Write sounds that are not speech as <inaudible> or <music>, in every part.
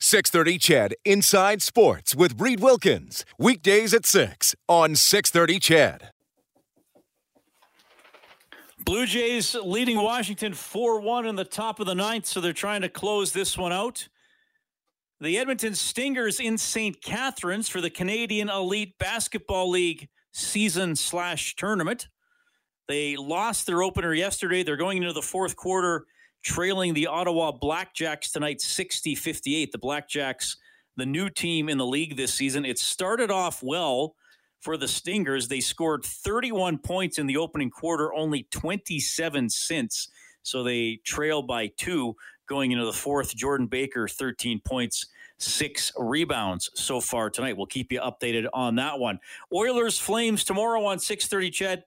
630 CHED Inside Sports with Reed Wilkins. Weekdays at 6 on 630 CHED. Blue Jays leading Washington 4 1 in the top of the ninth, so they're trying to close this one out. The Edmonton Stingers in St. Catharines for the Canadian Elite Basketball League season slash tournament. They lost their opener yesterday. They're going into the fourth quarter trailing the Ottawa Blackjacks tonight 60 58. The Blackjacks, the new team in the league this season. It started off well for the Stingers. They scored 31 points in the opening quarter, only 27 since. So they trail by two going into the fourth. Jordan Baker, 13 points, six rebounds so far tonight. We'll keep you updated on that one. Oilers Flames tomorrow on 6:30. CHED.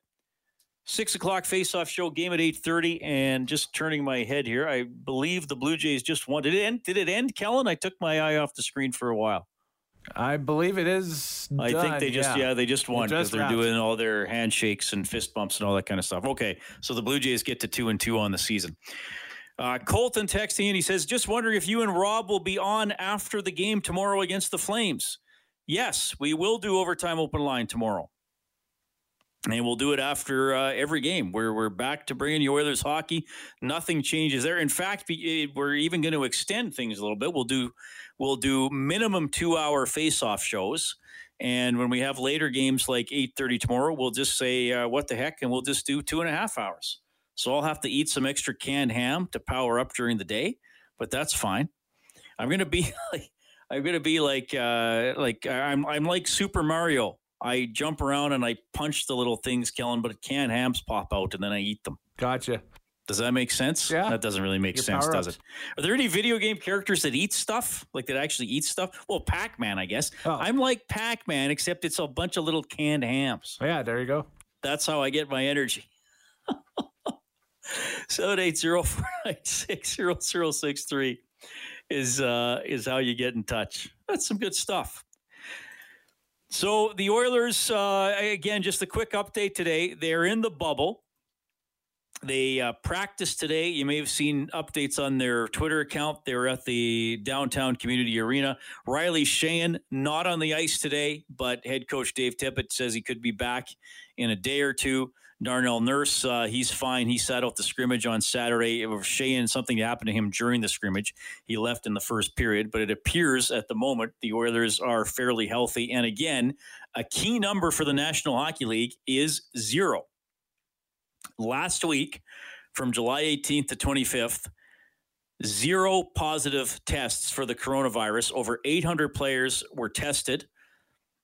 Six o'clock face-off show game at eight thirty, and just turning my head here, I believe the Blue Jays just won. Did it end? Did it end, Kellen? I took my eye off the screen for a while. I believe it is. I think they just yeah, yeah, they just won because they're doing all their handshakes and fist bumps and all that kind of stuff. Okay, so the Blue Jays get to two and two on the season. Uh, Colton texting and he says, "Just wondering if you and Rob will be on after the game tomorrow against the Flames." Yes, we will do overtime open line tomorrow, and we'll do it after uh, every game. We're we're back to bringing you Oilers hockey. Nothing changes there. In fact, eh, we're even going to extend things a little bit. We'll do we'll do minimum two hour face off shows. And when we have later games like 8.30 tomorrow, we'll just say, uh, what the heck? And we'll just do two and a half hours. So I'll have to eat some extra canned ham to power up during the day, but that's fine. I'm going to be <laughs> like, I'm to be like, uh, like I'm, I'm like Super Mario. I jump around and I punch the little things, Kellen, but canned hams pop out and then I eat them. Gotcha. Does that make sense? Yeah. That doesn't really make Your sense, does it? Are there any video game characters that eat stuff? Like that actually eat stuff? Well, Pac Man, I guess. Oh. I'm like Pac Man, except it's a bunch of little canned hams. Yeah, there you go. That's how I get my energy. <laughs> 780-496-0063 is uh is how you get in touch. That's some good stuff. So the Oilers, uh, again, just a quick update today. They're in the bubble. They uh, practiced today. You may have seen updates on their Twitter account. They were at the downtown community arena. Riley Sheahan not on the ice today, but head coach Dave Tippett says he could be back in a day or two. Darnell Nurse, uh, he's fine. He sat out the scrimmage on Saturday. It was Sheahan, something happened to him during the scrimmage. He left in the first period, but it appears at the moment the Oilers are fairly healthy. And again, a key number for the National Hockey League is zero last week from July 18th to 25th, zero positive tests for the coronavirus. Over 800 players were tested,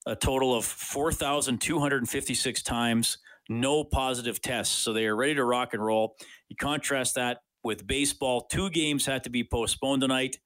a total of 4,256 times, no positive tests. So they are ready to rock and roll. You contrast that with baseball, two games had to be postponed tonight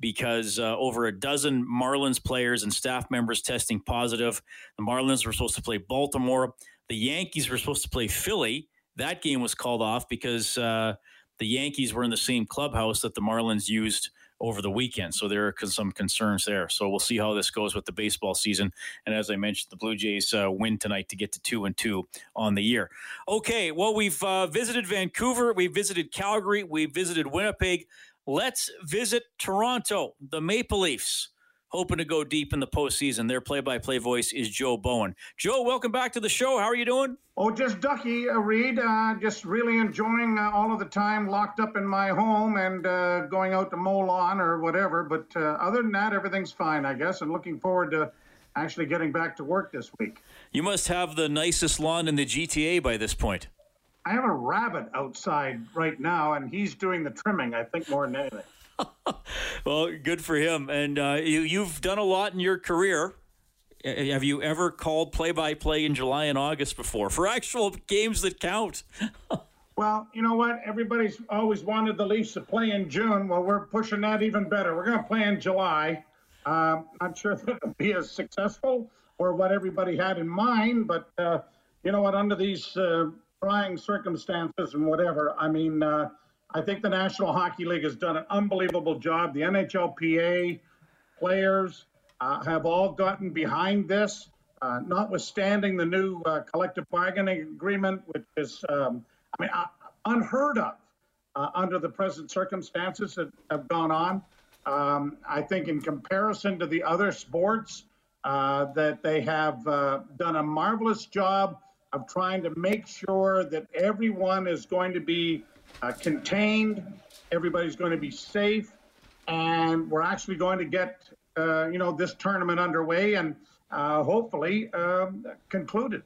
because uh, over a dozen Marlins players and staff members testing positive. The Marlins were supposed to play Baltimore. The Yankees were supposed to play Philly. That game was called off because uh, the Yankees were in the same clubhouse that the Marlins used over the weekend. So there are some concerns there. So we'll see how this goes with the baseball season. And as I mentioned, the Blue Jays uh, win tonight to get to two and two on the year. Okay, well, we've uh, visited Vancouver, we visited Calgary, we visited Winnipeg. Let's visit Toronto, the Maple Leafs. Hoping to go deep in the postseason. Their play-by-play voice is Joe Bowen. Joe, welcome back to the show. How are you doing? Oh, just ducky, uh, Reed. Uh, just really enjoying uh, all of the time locked up in my home and uh, going out to mow lawn or whatever. But uh, other than that, everything's fine, I guess. And looking forward to actually getting back to work this week. You must have the nicest lawn in the GTA by this point. I have a rabbit outside right now, and he's doing the trimming, I think, more than anything. <laughs> Well, good for him. And uh, you, you've done a lot in your career. Have you ever called play-by-play in July and August before for actual games that count? <laughs> Well, you know what? Everybody's always wanted the Leafs to play in June. Well, we're pushing that even better. We're going to play in July. Um, I'm not sure <laughs> that it'll be as successful or what everybody had in mind, but uh, you know what? Under these uh, trying circumstances and whatever, I mean, uh, I think the National Hockey League has done an unbelievable job. The NHLPA players uh, have all gotten behind this, uh, notwithstanding the new uh, collective bargaining agreement, which is, um, I mean, unheard of under the present circumstances that have gone on. Um, I think, in comparison to the other sports, uh, that they have uh, done a marvelous job of trying to make sure that everyone is going to be uh, contained, everybody's going to be safe, and we're actually going to get uh, you know this tournament underway and uh, hopefully um, concluded.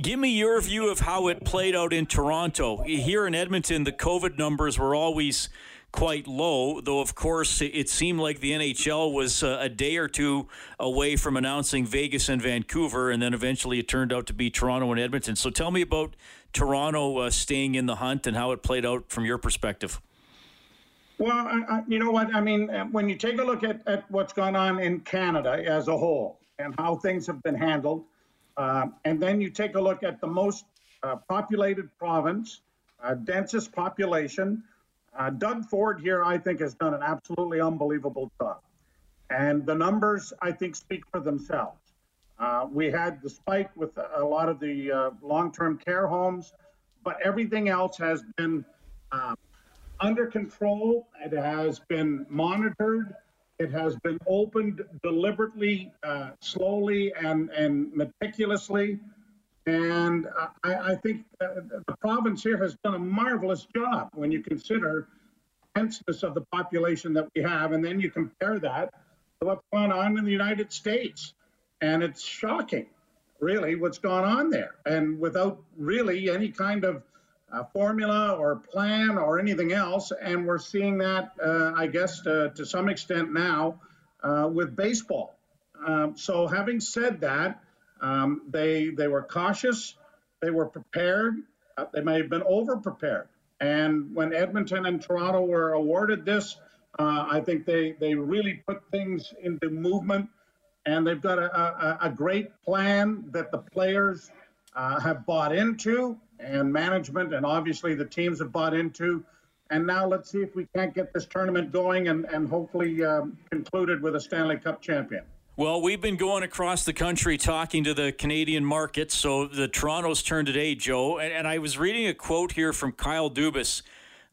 Give me your view of how it played out in Toronto. Here in Edmonton, the COVID numbers were always quite low, though, of course, it seemed like the NHL was uh, a day or two away from announcing Vegas and Vancouver, and then eventually it turned out to be Toronto and Edmonton. So tell me about Toronto uh, staying in the hunt and how it played out from your perspective. Well, I, I, you know what? I mean, uh, when you take a look at, at what's gone on in Canada as a whole and how things have been handled, uh, and then you take a look at the most uh, populated province, uh, densest population, uh, Doug Ford here, I think, has done an absolutely unbelievable job. And the numbers, I think, speak for themselves. Uh, we had the spike with a lot of the uh, long term care homes, but everything else has been uh, under control. It has been monitored. It has been opened deliberately, uh, slowly, and, and meticulously. And I, I think the province here has done a marvelous job when you consider denseness of the population that we have, and then you compare that to what's going on in the United States, and it's shocking, really, what's gone on there, and without really any kind of uh, formula or plan or anything else, and we're seeing that, uh, I guess, to, to, some extent now uh, with baseball. Um, so, having said that, um, they they were cautious, they were prepared, uh, they may have been over prepared. And when Edmonton and Toronto were awarded this, uh, I think they they really put things into movement, and they've got a, a, a great plan that the players uh, have bought into, and management, and obviously the teams have bought into. And now let's see if we can't get this tournament going and, and hopefully um, concluded with a Stanley Cup champion. Well, we've been going across the country talking to the Canadian market. So the Toronto's turn today, Joe. And, and, I was reading a quote here from Kyle Dubas,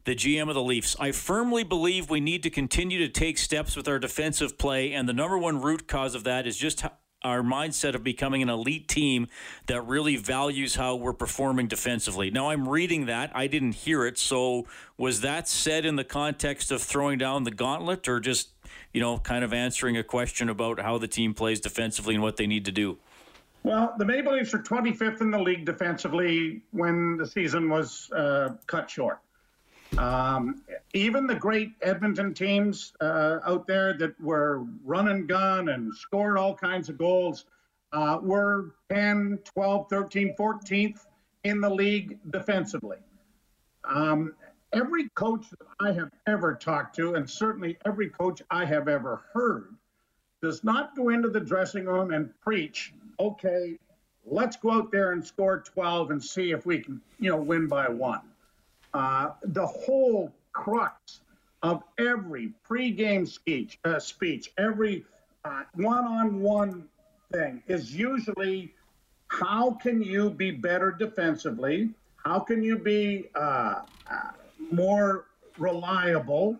the GM of the Leafs. I firmly believe we need to continue to take steps with our defensive play, and the number one root cause of that is just our mindset of becoming an elite team that really values how we're performing defensively. Now, I'm reading that. I didn't hear it. So, was that said in the context of throwing down the gauntlet or just you know, kind of answering a question about how the team plays defensively and what they need to do? Well, the Maple Leafs are 25th in the league defensively when the season was uh, cut short. Um, even the great Edmonton teams uh, out there that were run and gun and scored all kinds of goals uh, were 10, 12, 13, 14th in the league defensively. Um, every coach that I have ever talked to, and certainly every coach I have ever heard, does not go into the dressing room and preach, okay, let's go out there and score 12 and see if we can, you know, win by one. Uh, the whole crux of every pregame speech, uh, speech every uh, one-on-one thing is usually how can you be better defensively? How can you be uh, uh more reliable.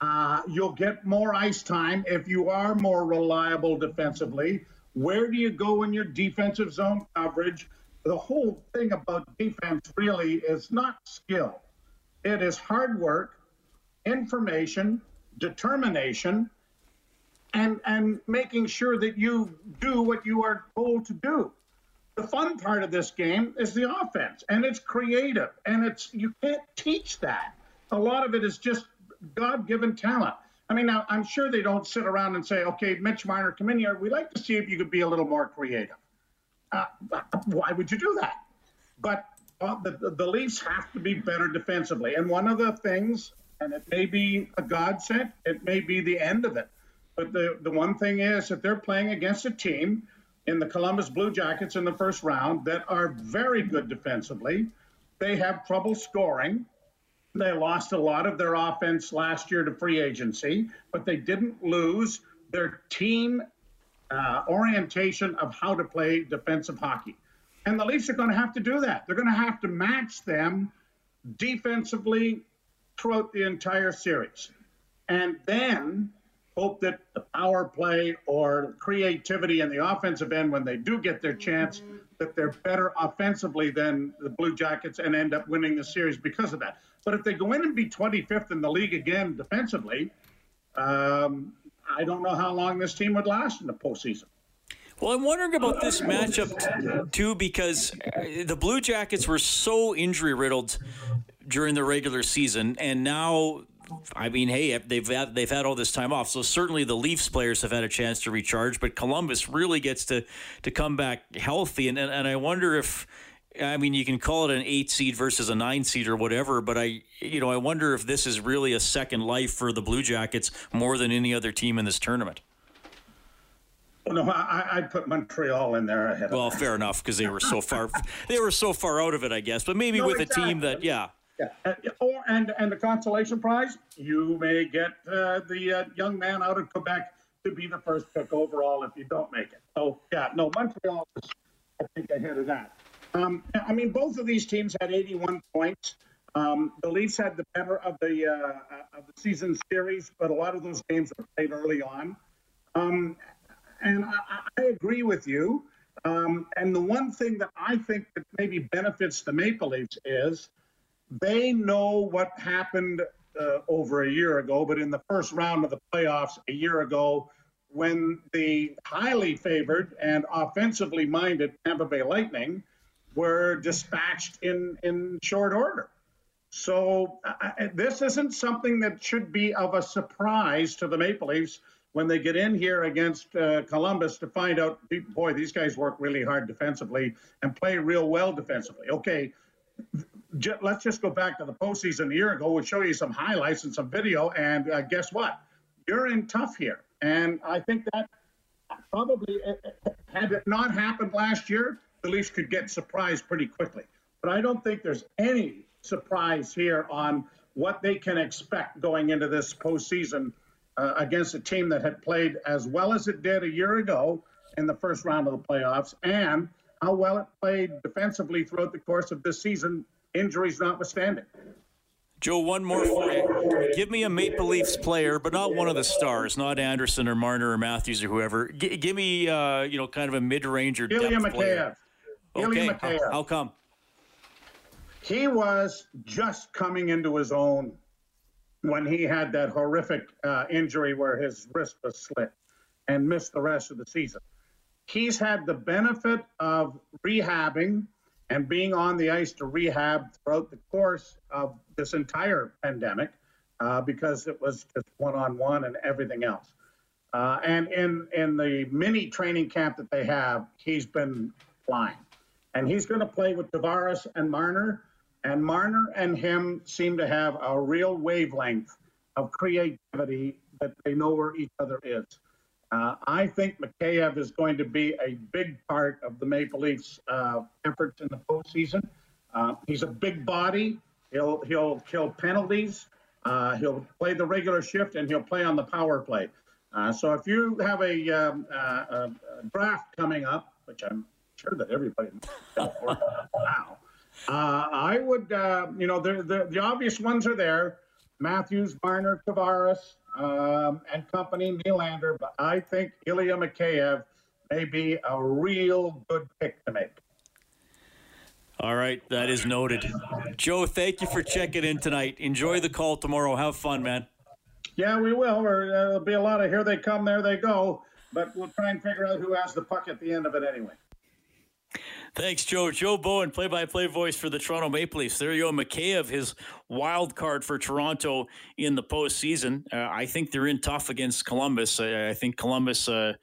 Uh, you'll get more ice time if you are more reliable defensively. Where do you go in your defensive zone coverage? The whole thing about defense really is not skill, it is hard work, information, determination, and, and making sure that you do what you are told to do. The fun part of this game is the offense and it's creative and it's you can't teach that. A lot of it is just god-given talent. I mean now i'm sure they don't sit around and say okay mitch marner come in here. We'd like to see if you could be a little more creative. Uh, why would you do that? But the, the leafs have to be better defensively and one of the things and it may be a godsend it may be the end of it But the, the one thing is that they're playing against a team in the Columbus Blue Jackets in the first round that are very good defensively. They have trouble scoring. They lost a lot of their offense last year to free agency, but they didn't lose their team uh, orientation of how to play defensive hockey. And the Leafs are going to have to do that. They're going to have to match them defensively throughout the entire series. And then hope that the power play or creativity in the offensive end, when they do get their chance, that they're better offensively than the Blue Jackets and end up winning the series because of that. But if they go in and be 25th in the league again defensively, um, I don't know how long this team would last in the postseason. Well, I'm wondering about this matchup too because uh, the Blue Jackets were so injury riddled during the regular season, and now I mean, hey, they've had, they've had all this time off, so certainly the Leafs players have had a chance to recharge. But Columbus really gets to to come back healthy, and and, and I wonder if. I mean, you can call it an eight seed versus a nine seed or whatever, but I, you know, I wonder if this is really a second life for the Blue Jackets more than any other team in this tournament. No, I, I'd put Montreal in there ahead. Well, fair enough because they were so far, they were so far out of it, I guess. But maybe no, with exactly. a team that, yeah, yeah. Uh, or and and the consolation prize, you may get uh, the uh, young man out of Quebec to be the first pick overall if you don't make it. So yeah, no, Montreal is I think ahead of that. Um, I mean, both of these teams had 81 points. Um, the Leafs had the better of the uh, of the season series, but a lot of those games were played early on. Um, and I, I, agree with you. Um, and the one thing that I think that maybe benefits the Maple Leafs is they know what happened uh, over a year ago, but in the first round of the playoffs a year ago, when the highly favored and offensively minded Tampa Bay Lightning were dispatched in, in short order. So uh, this isn't something that should be of a surprise to the Maple Leafs when they get in here against uh, Columbus to find out, boy, these guys work really hard defensively and play real well defensively. Okay, let's just go back to the postseason a year ago. We'll show you some highlights and some video, and uh, guess what? You're in tough here, and I think that probably uh, uh, had it not happened last year, the Leafs could get surprised pretty quickly. But I don't think there's any surprise here on what they can expect going into this postseason uh, against a team that had played as well as it did a year ago in the first round of the playoffs and how well it played defensively throughout the course of this season injuries notwithstanding. Joe, one more for you. Give me a Maple Leafs player, but not one of the stars, not Andersen or Marner or Matthews or whoever. G- give me, uh, you know, kind of a mid-range or Ilya depth player. Okay, how, how come? He was just coming into his own when he had that horrific uh, injury where his wrist was slit and missed the rest of the season. He's had the benefit of rehabbing and being on the ice to rehab throughout the course of this entire pandemic uh, because it was just one on one and everything else. Uh, and in, in the mini training camp that they have, he's been flying. And he's going to play with Tavares and Marner. And Marner and him seem to have a real wavelength of creativity that they know where each other is. Uh, I think Mikheyev is going to be a big part of the Maple Leafs' uh, efforts in the postseason. Uh, he's a big body. He'll he'll kill penalties. Uh, he'll play the regular shift and he'll play on the power play. Uh, so if you have a, um, uh, a, draft coming up, which I'm sure that everybody now, <laughs> I would you know the, the the obvious ones are there: Matthews, Marner, Tavares um, and company, Nylander, but I think Ilya Mikheyev may be a real good pick to make. All right, that is noted. Joe, thank you for checking in tonight. Enjoy the call tomorrow. Have fun, man. Yeah, we will. Uh, there'll be a lot of here they come, there they go, but we'll try and figure out who has the puck at the end of it anyway. Thanks, Joe. Joe Bowen, play-by-play voice for the Toronto Maple Leafs. There you go, Mikheyev, his wild card for Toronto in the postseason. Uh, I think they're in tough against Columbus. I, I think Columbus, uh,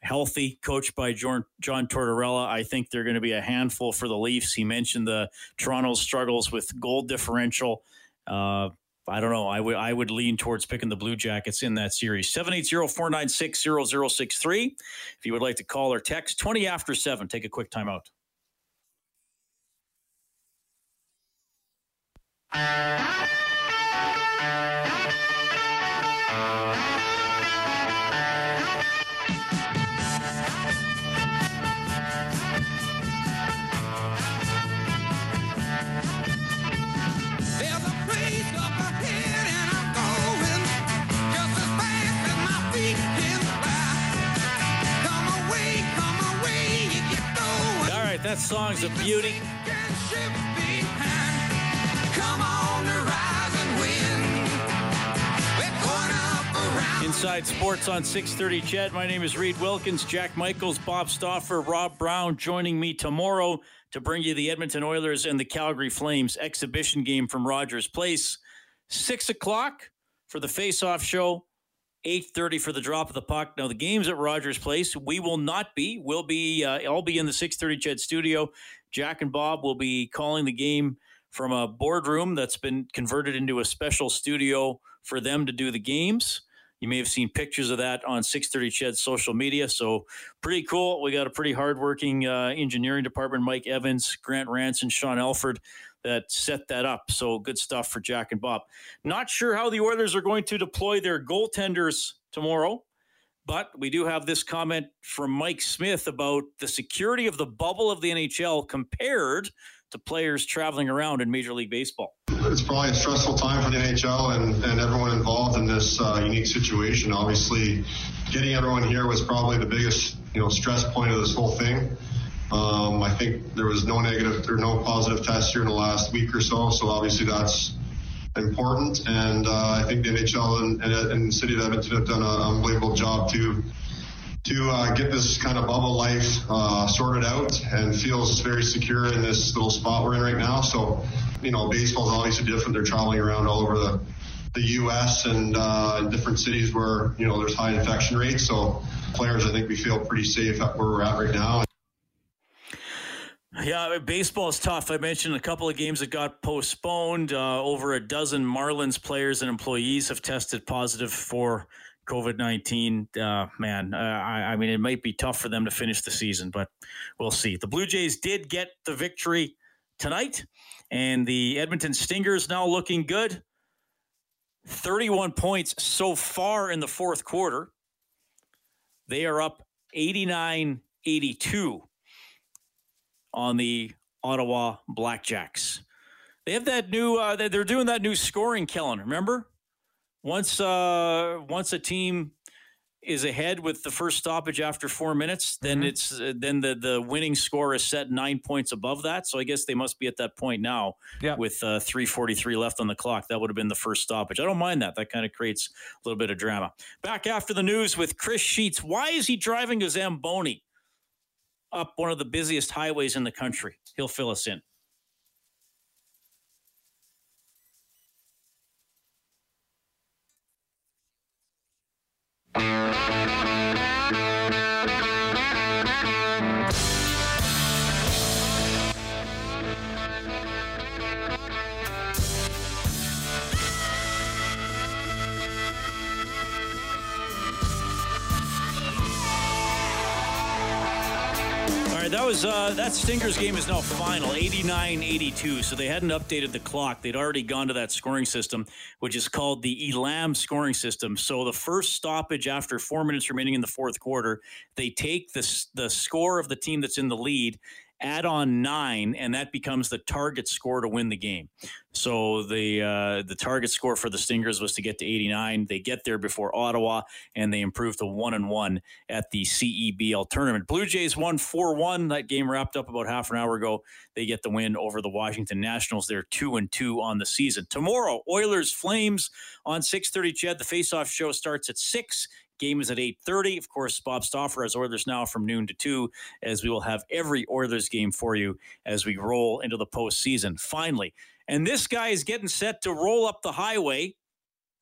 healthy, coached by John, John Tortorella. I think they're going to be a handful for the Leafs. He mentioned the Toronto's struggles with goal differential. Uh, I don't know. I would I would lean towards picking the Blue Jackets in that series. 780-496-0063. If you would like to call or text 20 after 7. Take a quick timeout. That song's a beauty. Inside Sports on 630 CHED. My name is Reed Wilkins, Jack Michaels, Bob Stauffer, Rob Brown joining me tomorrow to bring you the Edmonton Oilers and the Calgary Flames exhibition game from Rogers Place. Six o'clock for the face-off show. 8.30 for the drop of the puck. Now, the game's at Rogers Place. We will not be. We'll be, uh, I'll be in the 6.30 CHED studio. Jack and Bob will be calling the game from a boardroom that's been converted into a special studio for them to do the games. You may have seen pictures of that on 630 CHED's social media. So pretty cool. We got a pretty hardworking uh, engineering department, Mike Evans, Grant Ranson, Sean Elford that set that up. So good stuff for Jack and Bob. Not sure how the Oilers are going to deploy their goaltenders tomorrow, but we do have this comment from Mike Smith about the security of the bubble of the NHL compared to players traveling around in Major League Baseball. It's probably a stressful time for the NHL and, and everyone involved in this uh, unique situation. Obviously, getting everyone here was probably the biggest you know stress point of this whole thing. Um, I think there was no negative or no positive tests here in the last week or so, so obviously that's important. And uh, I think the NHL and, and, and, the city of Edmonton have done an unbelievable job to to uh, get this kind of bubble life uh, sorted out and feels very secure in this little spot we're in right now. So, you know, baseball is obviously different. They're traveling around all over the the U.S. and uh, different cities where you know there's high infection rates. So, players, I think we feel pretty safe at where we're at right now. Yeah, baseball is tough. I mentioned a couple of games that got postponed. Uh, over a dozen Marlins players and employees have tested positive for COVID 19. Uh, man, uh, I, I, mean, it might be tough for them to finish the season, but we'll see. The Blue Jays did get the victory tonight, and the Edmonton Stingers now looking good. 31 points so far in the fourth quarter. They are up 89 82 on the Ottawa Blackjacks. They have that new. Uh, they're doing that new scoring, Kellen. Remember, once uh, once a team is ahead with the first stoppage after four minutes, then mm-hmm. it's uh, then the the winning score is set nine points above that. So I guess they must be at that point now yep. with uh, three forty three left on the clock. That would have been the first stoppage. I don't mind that. That kind of creates a little bit of drama. Back after the news with Chris Sheets. Why is he driving a Zamboni? up one of the busiest highways in the country. He'll fill us in. Bye. That was uh, that Stingers game is now final 89-82. So they hadn't updated the clock. They'd already gone to that scoring system, which is called the Elam scoring system. So the first stoppage after four minutes remaining in the fourth quarter, they take the the score of the team that's in the lead add on nine, and that becomes the target score to win the game. So the uh, the target score for the Stingers was to get to 89. They get there before Ottawa, and they improve to one and one at the CEBL tournament. Blue Jays won four one. That game wrapped up about half an hour ago. They get the win over the Washington Nationals. They're two and two on the season. Tomorrow, Oilers Flames on 6:30. CHED. The faceoff show starts at six. Game is at 8.30. Of course, Bob Stauffer has Oilers now from noon to 2, as we will have every Oilers game for you as we roll into the postseason. Finally, and this guy is getting set to roll up the highway,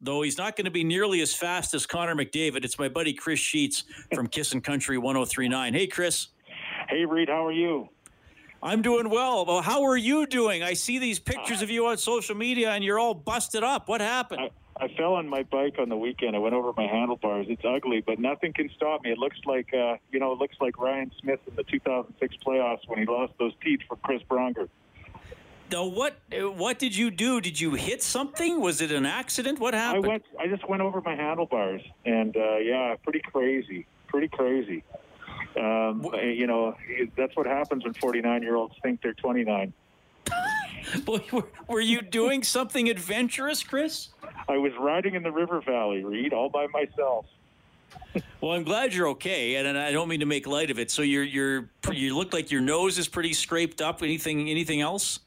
though he's not going to be nearly as fast as Connor McDavid. It's my buddy Chris Sheets from <laughs> Kissin' Country 1039. Hey, Chris. Hey, Reed. How are you? I'm doing well. Well, how are you doing? I see these pictures uh, of you on social media, and you're all busted up. What happened? I, I fell on my bike on the weekend. I went over my handlebars. It's ugly, but nothing can stop me. It looks like, uh, you know, it looks like Ryan Smyth in the 2006 playoffs when he lost those teeth for Chris Pronger. Now, what what did you do? Did you hit something? Was it an accident? What happened? I went. I just went over my handlebars, and uh, yeah, pretty crazy. Pretty crazy. Um, you know, that's what happens when 49 year olds think they're 29. <laughs> Boy, were you doing something adventurous, Chris? I was riding in the river valley, Reed, all by myself. well, I'm glad you're okay, and, and I don't mean to make light of it. So you're you're you look like your nose is pretty scraped up. Anything anything else?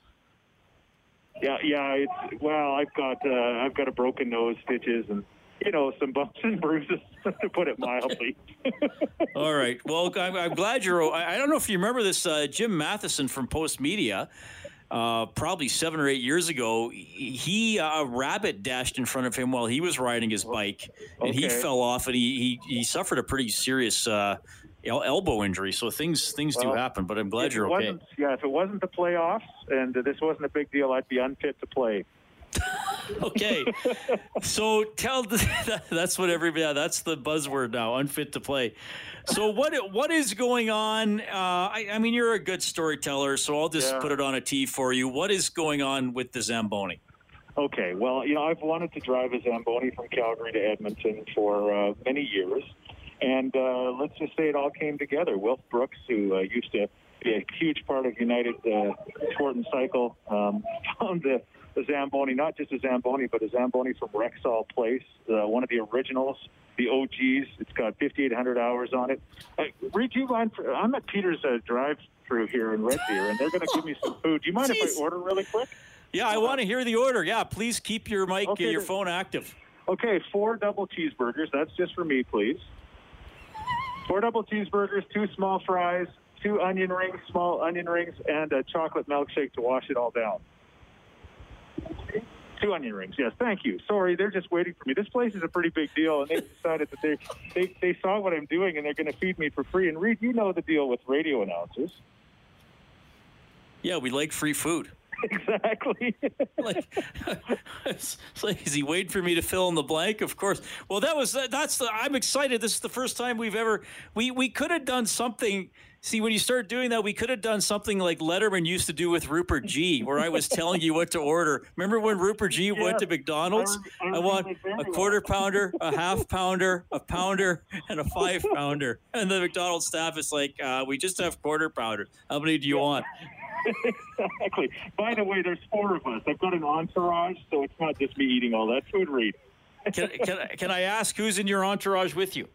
Yeah, yeah. It's well, I've got uh, I've got a broken nose, stitches, and you know some bumps and bruises, <laughs> to put it mildly. <laughs> All right. Well, I'm, I'm, glad you're. I don't know if you remember this, uh, Jim Matheson from Postmedia. Uh, probably seven or eight years ago, he uh, a rabbit dashed in front of him while he was riding his bike, and okay. he fell off, and he he, he suffered a pretty serious uh, elbow injury. So things things well, do happen, but I'm glad you're okay. Yeah, if it wasn't the playoffs and this wasn't a big deal, I'd be unfit to play. <laughs> okay, so tell the, <laughs> that's what everybody. Yeah, that's the buzzword now. Unfit to play. So <laughs> what what is going on? Uh, I, I, mean, you're a good storyteller, so I'll just yeah. put it on a tee for you. What is going on with the Zamboni? Okay, well, you know, I've wanted to drive a Zamboni from Calgary to Edmonton for uh, many years. And uh, let's just say it all came together. Wilf Brooks, who uh, used to be a huge part of United uh, Sport and Cycle, um, found the, the Zamboni, not just a Zamboni, but a Zamboni from Rexall Place, uh, one of the originals, the OGs. It's got 5,800 hours on it. Uh, Reed, you mind? For, I'm at Peter's uh, drive through here in Red Deer, and they're going to give me some food. Do you mind Jeez. if I order really quick? Yeah, I want to hear the order. Yeah, please keep your mic, okay, your phone active. Okay, four double cheeseburgers. That's just for me, please. Four double cheeseburgers, two small fries, two onion rings, small onion rings, and a chocolate milkshake to wash it all down. Two onion rings, yes. Thank you. Sorry, they're just waiting for me. This place is a pretty big deal, and they <laughs> decided that they they, they saw what I'm doing, and they're going to feed me for free. And Reed, you know the deal with radio announcers. Yeah, we like free food. <laughs> exactly. like, <laughs> like, is he waiting for me to fill in the blank? Of course. Well, that was that's the. I'm excited. This is the first time we've ever. We we could have done something. See, when you start doing that, we could have done something like Letterman used to do with Rupert Jee, where I was telling you what to order. Remember when Rupert Jee <laughs> yeah. went to McDonald's? I, I, I want a quarter pounder, a half pounder, a pounder, and a five pounder. And the McDonald's staff is like, uh, "We just have quarter pounders. How many do you yeah. want?" <laughs> exactly. By the way, there's four of us. I've got an entourage, so it's not just me eating all that food, Reed. can, can, can I ask who's in your entourage with you?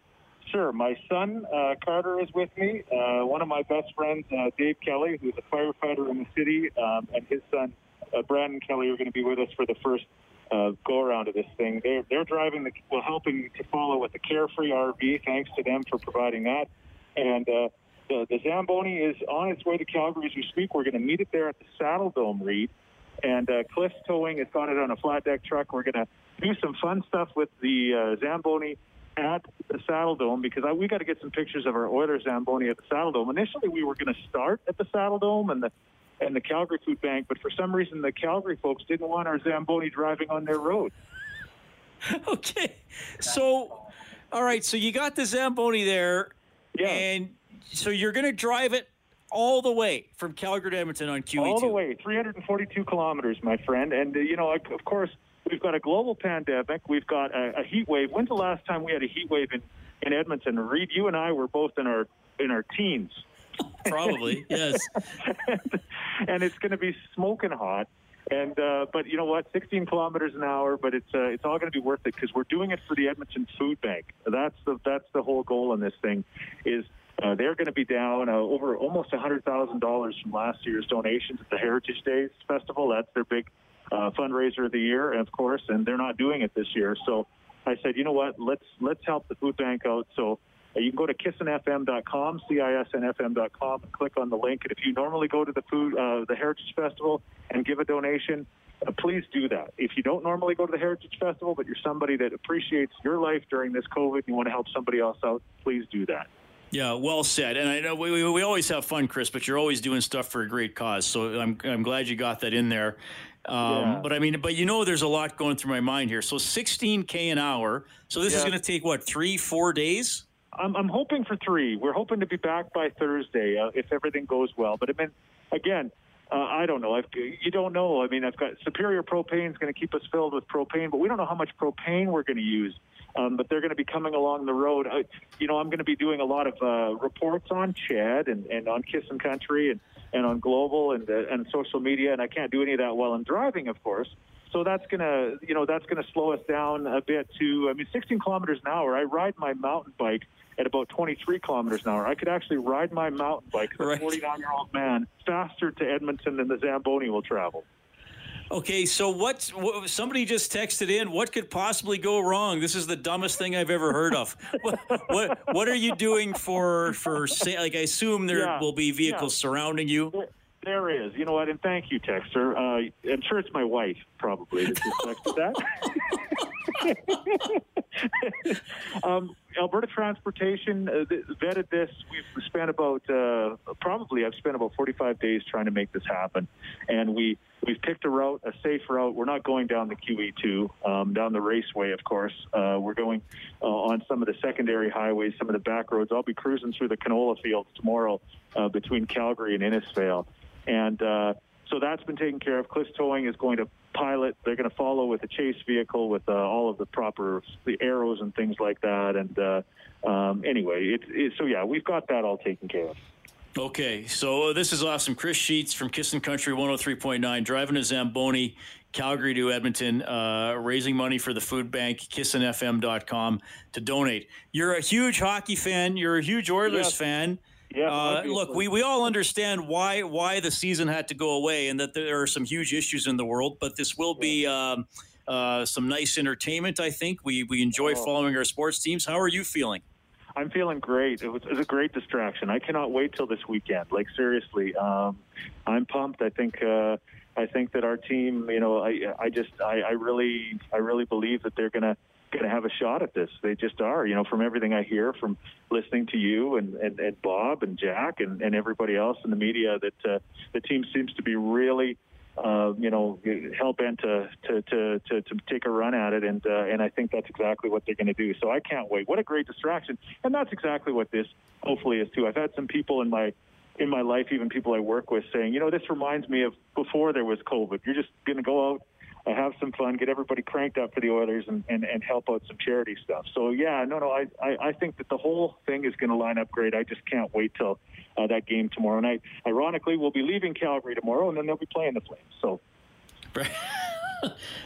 Sure. My son, uh, Carter, is with me. Uh, one of my best friends, uh, Dave Kelly, who's a firefighter in the city, um, and his son, uh, Brandon Kelly, are going to be with us for the first uh, go around of this thing. They're, they're driving, the, well, helping to follow with the Carefree RV. Thanks to them for providing that. And uh, the, the Zamboni is on its way to Calgary as we speak. We're going to meet it there at the Saddledome, Reed. And uh, Cliff's Towing has got it on a flat deck truck. We're going to do some fun stuff with the uh, Zamboni at the Saddledome because I, we got to get some pictures of our Oilers Zamboni at the Saddledome. Initially, we were going to start at the Saddledome and the and the Calgary Food Bank, but for some reason, the Calgary folks didn't want our Zamboni driving on their road. <laughs> okay, so all right, so you got the Zamboni there, yeah. and so you're going to drive it all the way from Calgary to Edmonton on QE2. All the way, 342 kilometers, my friend. And, uh, you know, of course, we've got a global pandemic. We've got a, a, heat wave. When's the last time we had a heat wave in, in Edmonton? Reed, you and I were both in our in our teens. <laughs> Probably, yes. <laughs> and it's going to be smoking hot. And uh, but you know what? 16 kilometers an hour, but it's uh, it's all going to be worth it because we're doing it for the Edmonton Food Bank. That's the that's the whole goal in this thing, is uh, they're going to be down uh, over almost $100,000 from last year's donations at the Heritage Days Festival. That's their big uh, fundraiser of the year, of course, and they're not doing it this year. So I said, you know what? Let's let's help the food bank out. So uh, you can go to cisnfm.com, C-I-S-N-F-M.com, and click on the link. And if you normally go to the food, uh, the Heritage Festival and give a donation, uh, please do that. If you don't normally go to the Heritage Festival, but you're somebody that appreciates your life during this COVID and you want to help somebody else out, please do that. Yeah, well said. And I know we, we, we always have fun, Chris, but you're always doing stuff for a great cause. So I'm I'm glad you got that in there. Um, yeah. But I mean, but you know, there's a lot going through my mind here. So 16k an hour. So this yeah. is going to take what three, four days? I'm, I'm hoping for three. We're hoping to be back by Thursday uh, if everything goes well. But I mean, again, uh, I don't know. I've, you don't know. I mean, I've got Superior Propane is going to keep us filled with propane, but we don't know how much propane we're going to use. Um, but they're going to be coming along the road. Uh, you know, I'm going to be doing a lot of uh, reports on CHED and, and on Kiss and Country and, and on Global and, uh, and social media, and I can't do any of that while I'm driving, of course. So that's gonna, you know, that's gonna slow us down a bit. To I mean, 16 kilometers an hour. I ride my mountain bike at about 23 kilometers an hour. I could actually ride my mountain bike as a 49 year old man faster to Edmonton than the Zamboni will travel. Okay, so what, what, Somebody just texted in. What could possibly go wrong? This is the dumbest thing I've ever heard of. <laughs> what, what, what are you doing for for like? I assume there yeah, will be vehicles yeah. surrounding you. There, there is. You know what? And thank you, Texter. Uh, I'm sure it's my wife probably that just texted that. <laughs> <laughs> um, Alberta Transportation uh, vetted this. We've spent about uh, probably I've spent about 45 days trying to make this happen, and we we've picked a route, a safe route. We're not going down the QE2, um, down the raceway, of course. Uh, we're going uh, on some of the secondary highways, some of the back roads. I'll be cruising through the canola fields tomorrow uh, between Calgary and Innisfail, and uh, so that's been taken care of. Cliffs Towing is going to pilot. They're going to follow with a chase vehicle with uh, all of the proper the arrows and things like that. And uh, um, anyway, it, it, so yeah, we've got that all taken care of. Okay, so this is awesome. Chris Sheets from Kissin Country 103.9, driving a Zamboni, Calgary to Edmonton, uh, raising money for the food bank, kissinfm.com to donate. You're a huge hockey fan. You're a huge Oilers yes. fan. Yeah. Uh, look, we, we all understand why why the season had to go away and that there are some huge issues in the world, but this will be um, uh, some nice entertainment. I think we we enjoy oh. following our sports teams. How are you feeling? I'm feeling great. It was, it was, a great distraction. I cannot wait till this weekend. Like seriously, um, I'm pumped. I think uh, I think that our team. You know, I I just I, I really I really believe that they're gonna going to have a shot at this. They just are, you know, from everything I hear from listening to you and, and, and Bob and Jack and, and everybody else in the media that uh, the team seems to be really, uh, you know, hell bent to, to, to, to, to take a run at it. And, uh, and I think that's exactly what they're going to do. So I can't wait. What a great distraction. And that's exactly what this hopefully is too. I've had some people in my, in my life, even people I work with saying, you know, this reminds me of before there was COVID. You're just going to go out have some fun, get everybody cranked up for the Oilers, and, and, and help out some charity stuff. So yeah, no, no, I, I, I think that the whole thing is going to line up great. I just can't wait till uh, that game tomorrow night. Ironically, we'll be leaving Calgary tomorrow, and then they'll be playing the Flames. So. <laughs>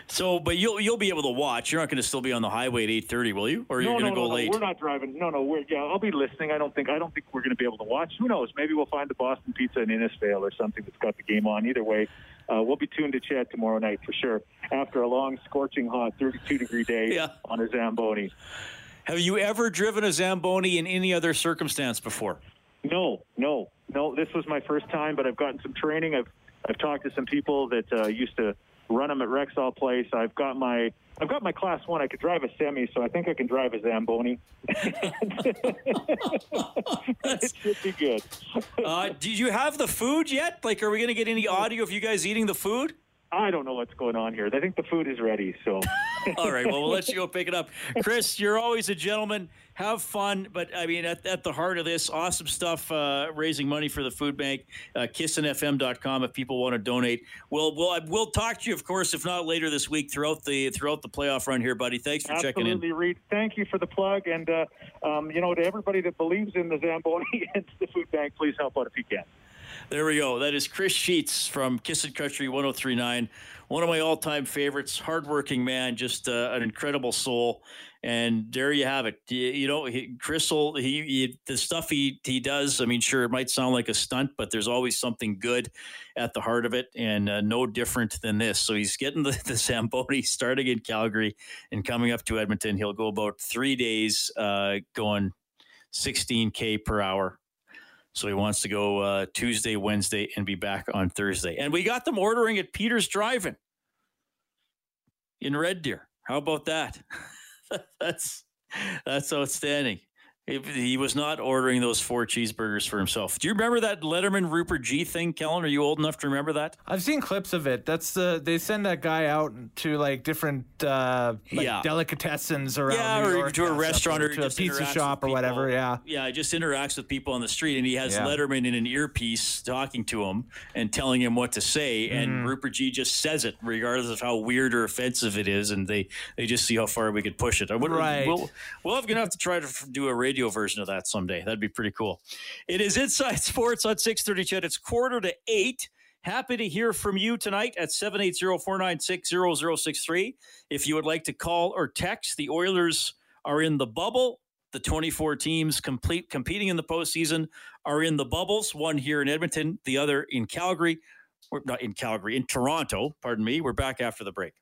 so, but you'll you'll be able to watch. You're not going to still be on the highway at eight thirty, will you? Or are no, you going to no, go no, late? We're not driving. No, no. We're yeah. I'll be listening. I don't think I don't think we're going to be able to watch. Who knows? Maybe we'll find the Boston Pizza in Innisfail or something that's got the game on. Either way, uh, we'll be tuned to CHED tomorrow night for sure. After a long, scorching hot 32 degree day yeah. on a Zamboni. Have you ever driven a Zamboni in any other circumstance before? No, no, no. This was my first time, but I've gotten some training. I've I've talked to some people that uh, used to run them at Rexall Place. I've got my I've got my class one. I could drive a semi, so I think I can drive a Zamboni. <laughs> it should be good. uh, do you have the food yet? Like, are we going to get any audio of you guys eating the food? I don't know what's going on here. I think the food is ready. So, <laughs> all right. Well, we'll let you go pick it up. Chris, you're always a gentleman. Have fun. But I mean, at, at the heart of this, awesome stuff. Uh, raising money for the food bank. Uh, kissinfm.com if people want to donate. We'll we'll we'll talk to you, of course, if not later this week throughout the throughout the playoff run here, buddy. Thanks for Absolutely, checking in. Absolutely, Reed. Thank you for the plug, and uh, um, you know, to everybody that believes in the Zamboni <laughs> and the food bank, please help out if you can. There we go. That is Chris Sheets from Kissin Country 1039. One of my all time favorites, hardworking man, just uh, an incredible soul. And there you have it. You, you know, he, Crystal, he, he, the stuff he, he does, I mean, sure, it might sound like a stunt, but there's always something good at the heart of it and uh, no different than this. So he's getting the, <laughs> the Zamboni starting in Calgary and coming up to Edmonton. He'll go about three days uh, going 16K per hour so he wants to go uh, Tuesday, Wednesday, and be back on Thursday. And we got them ordering at Peter's Drive-In in Red Deer. How about that? <laughs> that's that's outstanding. He was not ordering those four cheeseburgers for himself. Do you remember that Letterman Rupert Jee thing, Kellen? Are you old enough to remember that? I've seen clips of it. That's the they send that guy out to like different uh, like Yeah. delicatessens around yeah, New or York to a restaurant or to a pizza shop or whatever. people. Yeah. yeah, he just interacts with people on the street, and he has Yeah. Letterman in an earpiece talking to him and telling him what to say, Mm-hmm. and Rupert Jee just says it, regardless of how weird or offensive it is, and they they just see how far we could push it. I would, Right. We'll, we'll have, gonna have to try to do a radio version of that someday. That'd be pretty cool. It is Inside Sports on six thirty. CHED. It's quarter to eight. Happy to hear from you tonight at 780-496-0063. If you would like to call or text, the Oilers are in the bubble. The 24 teams complete competing in the postseason are in the bubbles, one here in Edmonton, the other in Calgary. We're not in Calgary, in Toronto, pardon me. We're back after the break.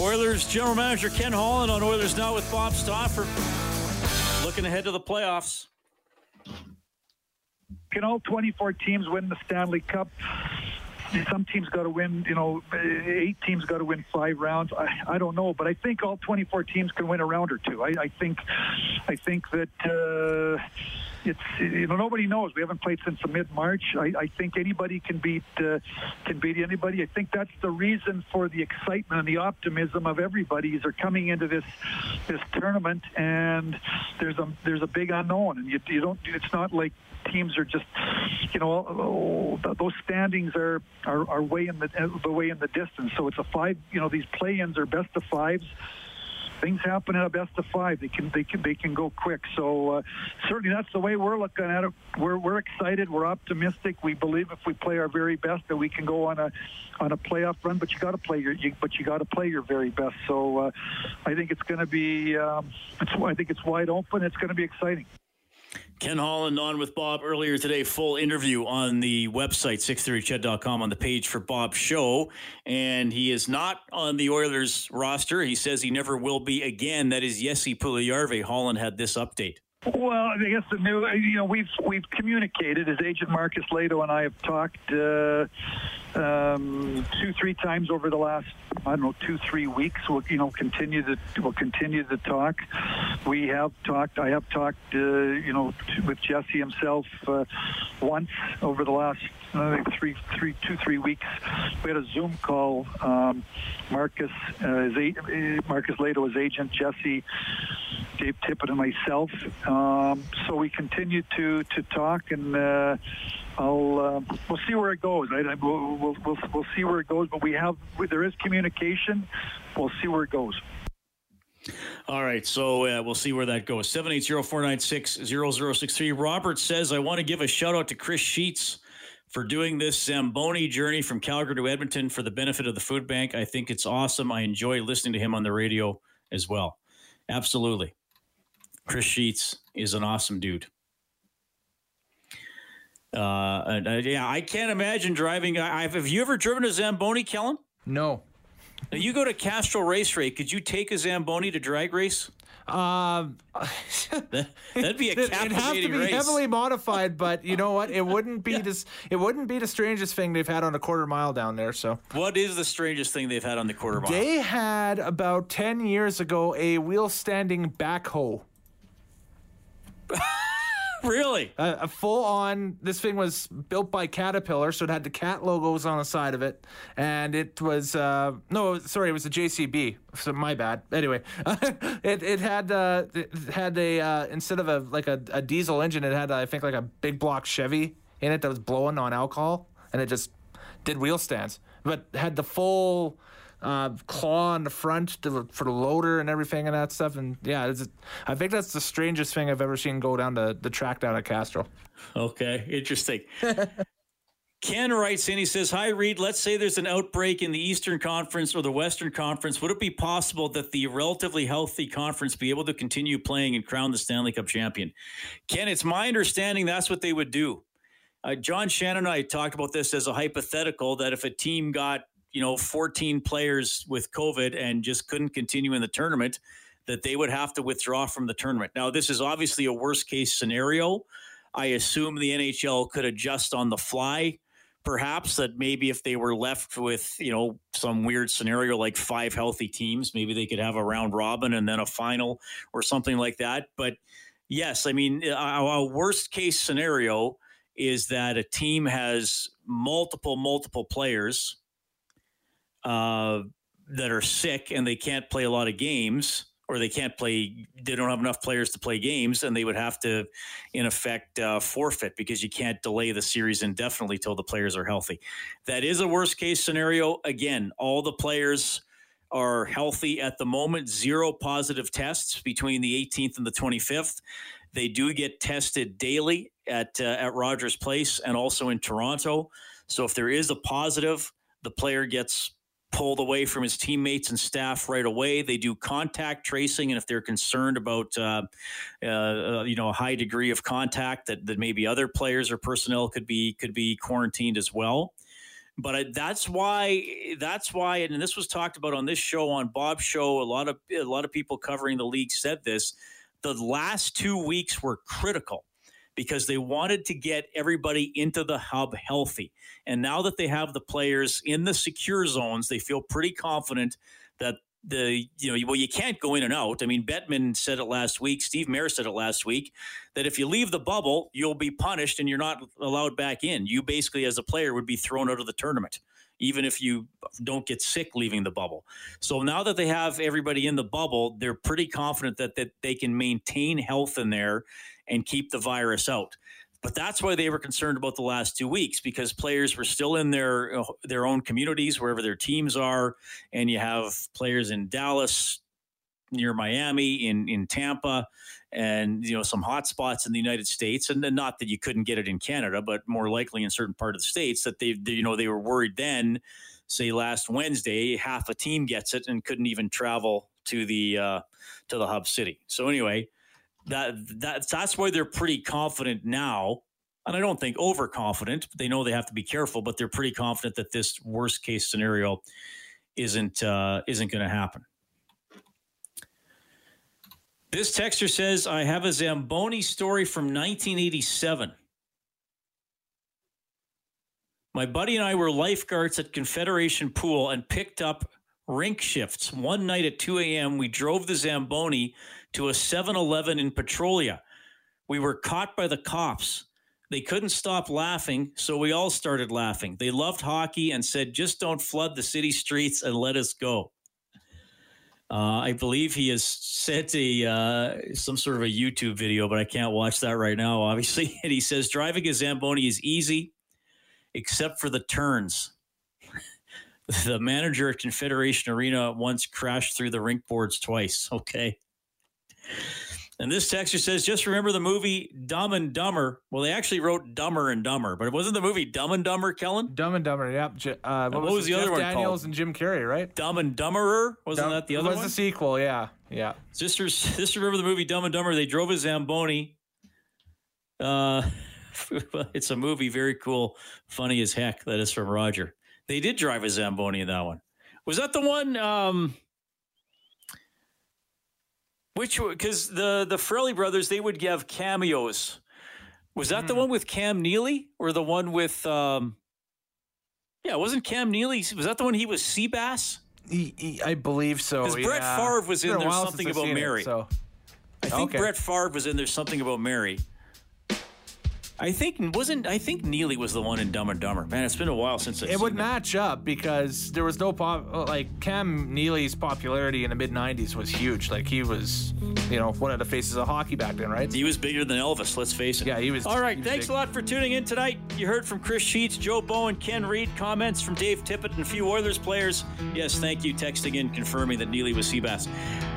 Oilers general manager Ken Holland on Oilers Now with Bob Stauffer. Looking ahead to the playoffs. Can all 24 teams win the Stanley Cup? Some teams got to win, you know, eight teams got to win five rounds. I, I don't know, but I think all 24 teams can win a round or two. I, I think, I think that uh, it's you know nobody knows. We haven't played since mid March. I, I think anybody can beat uh, can beat anybody. I think that's the reason for the excitement and the optimism of everybody is they're coming into this this tournament and there's a there's a big unknown and you, you don't it's not like teams are just, you know, oh, those standings are, are are way in the the way in the distance. So it's a five. You know, these play-ins are best of fives. Things happen in a best of five. They can they can they can go quick. So uh, certainly that's the way we're looking at it. We're we're excited. We're optimistic. We believe if we play our very best that we can go on a on a playoff run. But you got to play your you, but you got to play your very best. So uh, I think it's going to be. Um, I think it's wide open. It's going to be exciting. Ken Holland on with Bob earlier today. Full interview on the website, 630ched.com, on the page for Bob's show. And he is not on the Oilers roster. He says he never will be again. That is Jesse Puljujarvi. Holland had this update. Well, I guess the new, you know, we've we've communicated. His agent Markus Lehto and I have talked uh, um, two, three times over the last, I don't know, two, three weeks. We'll, you know, continue to we'll continue to talk. We have talked. I have talked, uh, you know, with Jesse himself uh, once over the last I think three, three, two, three weeks. We had a Zoom call. Um, Marcus, uh, his a- uh, Markus Lehto, his agent, Jesse, Dave Tippett, and myself. Um, so we continue to to talk, and uh, I'll uh, we'll see where it goes. I, we'll, we'll, we'll we'll see where it goes, but we have there is communication. We'll see where it goes. All right, so uh, we'll see where that goes. 780-496-0063. Robert says, I want to give a shout out to Chris Sheets for doing this Zamboni journey from Calgary to Edmonton for the benefit of the food bank. I think it's awesome. I enjoy listening to him on the radio as well. Absolutely. Chris Sheets is an awesome dude. Uh, and, uh, yeah, I can't imagine driving. I, I've, you ever driven a Zamboni, Kellen? No. Now, you go to Castrol Raceway. Could you take a Zamboni to drag race? Um, <laughs> That- That'd be a <laughs> It'd have to be race. heavily modified, but you know what? It <laughs> wouldn't be this. It wouldn't be the strangest thing they've had on a quarter mile down there. So What is the strangest thing they've had on the quarter mile? they had about ten years ago a wheel standing backhoe. <laughs> really? A, a full on. This thing was built by Caterpillar, so it had the cat logos on the side of it, and it was uh, no, sorry, it was a JCB. So my bad. Anyway, <laughs> it it had uh, it had a uh, instead of a like a, a diesel engine, it had I think like a big block Chevy in it that was blowing on alcohol, and it just did wheel stands, but had the full. Uh, claw on the front to, for the loader and everything and that stuff and yeah I think that's the strangest thing I've ever seen go down to the track down at Castrol. Okay, interesting. <laughs> Ken writes in, he says, Hi, Reed. Let's say there's an outbreak in the Eastern Conference or the Western Conference. Would it be possible that the relatively healthy conference be able to continue playing and crown the Stanley Cup champion? Ken, it's my understanding that's what they would do. Uh, John Shannon and I talked about this as a hypothetical that if a team got you know 14 players with COVID and just couldn't continue in the tournament, that they would have to withdraw from the tournament. Now, this is obviously a worst case scenario. I assume the NHL could adjust on the fly. Perhaps that maybe if they were left with you know some weird scenario like five healthy teams, maybe they could have a round robin and then a final or something like that. But yes, I mean a worst case scenario is that a team has multiple multiple players uh, that are sick and they can't play a lot of games or they can't play they don't have enough players to play games and they would have to in effect uh, forfeit because you can't delay the series indefinitely till the players are healthy. That is a worst case scenario. Again all the players are healthy at the moment. Zero positive tests between the 18th and the 25th they do get tested daily at uh, at Rogers Place and also in Toronto. So if there is a positive the player gets pulled away from his teammates and staff right away. They do contact tracing, and if they're concerned about, uh, uh, you know, a high degree of contact, that, that maybe other players or personnel could be could be quarantined as well. But I, that's why that's why, and this was talked about on this show on Bob's show. A lot of a lot of people covering the league said this. The last two weeks were critical because they wanted to get everybody into the hub healthy. And now that they have the players in the secure zones, they feel pretty confident that the you know well you can't go in and out. I mean Bettman said it last week, Steve Mayer said it last week that if you leave the bubble, you'll be punished and you're not allowed back in. You basically as a player would be thrown out of the tournament even if you don't get sick leaving the bubble. So now that they have everybody in the bubble, they're pretty confident that that they can maintain health in there and keep the virus out. But that's why they were concerned about the last two weeks because players were still in their their own communities wherever their teams are, and you have players in Dallas, near Miami, in in Tampa, and you know some hot spots in the United States, and not that you couldn't get it in Canada, but more likely in certain part of the states that they, they you know they were worried then. Say last Wednesday, half a team gets it and couldn't even travel to the uh, to the hub city. So anyway, that that that's why they're pretty confident now. And I don't think overconfident. They know they have to be careful, but they're pretty confident that this worst case scenario isn't uh, isn't going to happen. This texter says, "I have a Zamboni story from 1987." My buddy and I were lifeguards at Confederation Pool and picked up rink shifts. One night at 2 a.m., we drove the Zamboni to a 7 Eleven in Petrolia. We were caught by the cops. They couldn't stop laughing, so we all started laughing. They loved hockey and said, just don't flood the city streets and let us go. Uh, I believe he has sent a uh, some sort of a YouTube video, but I can't watch that right now, obviously. <laughs> And he says driving a Zamboni is easy, except for the turns. The manager at Confederation Arena once crashed through the rink boards twice. Okay. And this texture says, just remember the movie Dumb and Dumber. Well, they actually wrote Dumber and Dumber, but it wasn't the movie Dumb and Dumber, Kellen? Dumb and Dumber, yep. Uh, what, what, was, the Jeff other one Daniels called? and Jim Carrey, right? Dumb and Dumberer? Wasn't Dumb, that the other was one? Was the sequel, yeah. Yeah. Sisters, just remember the movie Dumb and Dumber. They drove a Zamboni. Uh, <laughs> it's a movie, very cool, funny as heck. That is from Roger. They did drive a Zamboni in that one. Was that the one? Um, which because the the Farrelly brothers they would give cameos. Was that mm. the one with Cam Neely or the one with? Um, yeah, wasn't Cam Neely? Was that the one he was Seabass? He, he, I believe so. Because yeah. Brett Favre was in there something about Mary. It, so. I think okay. Brett Favre was in there something about Mary. I think wasn't I think Neely was the one in Dumb and Dumber. Man, it's been a while since I've it would them. match up because there was no pop uh, like Cam Neely's popularity in the mid '90s was huge. Like he was, you know, one of the faces of hockey back then, right? He was bigger than Elvis. Let's face it. Yeah, he was. All right, was thanks big. a lot for tuning in tonight. You heard from Chris Sheets, Joe Bowen, Ken Reed, comments from Dave Tippett, and a few Oilers players. Yes, thank you. Texting in confirming that Neely was Seabass.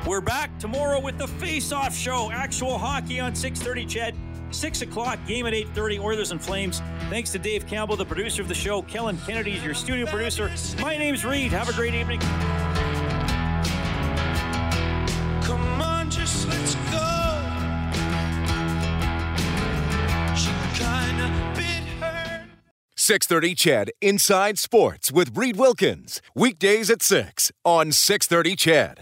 We're back tomorrow with the Face Off Show. Actual hockey on 6:30. Ched. 6 o'clock, game at 8.30, Oilers and Flames. Thanks to Dave Campbell, the producer of the show. Kellen Kennedy is your studio producer. My name's Reed. Have a great evening. Come on, just let's go. She kinda bit her 630 CHED Inside Sports with Reed Wilkins. Weekdays at 6 on 630 CHED.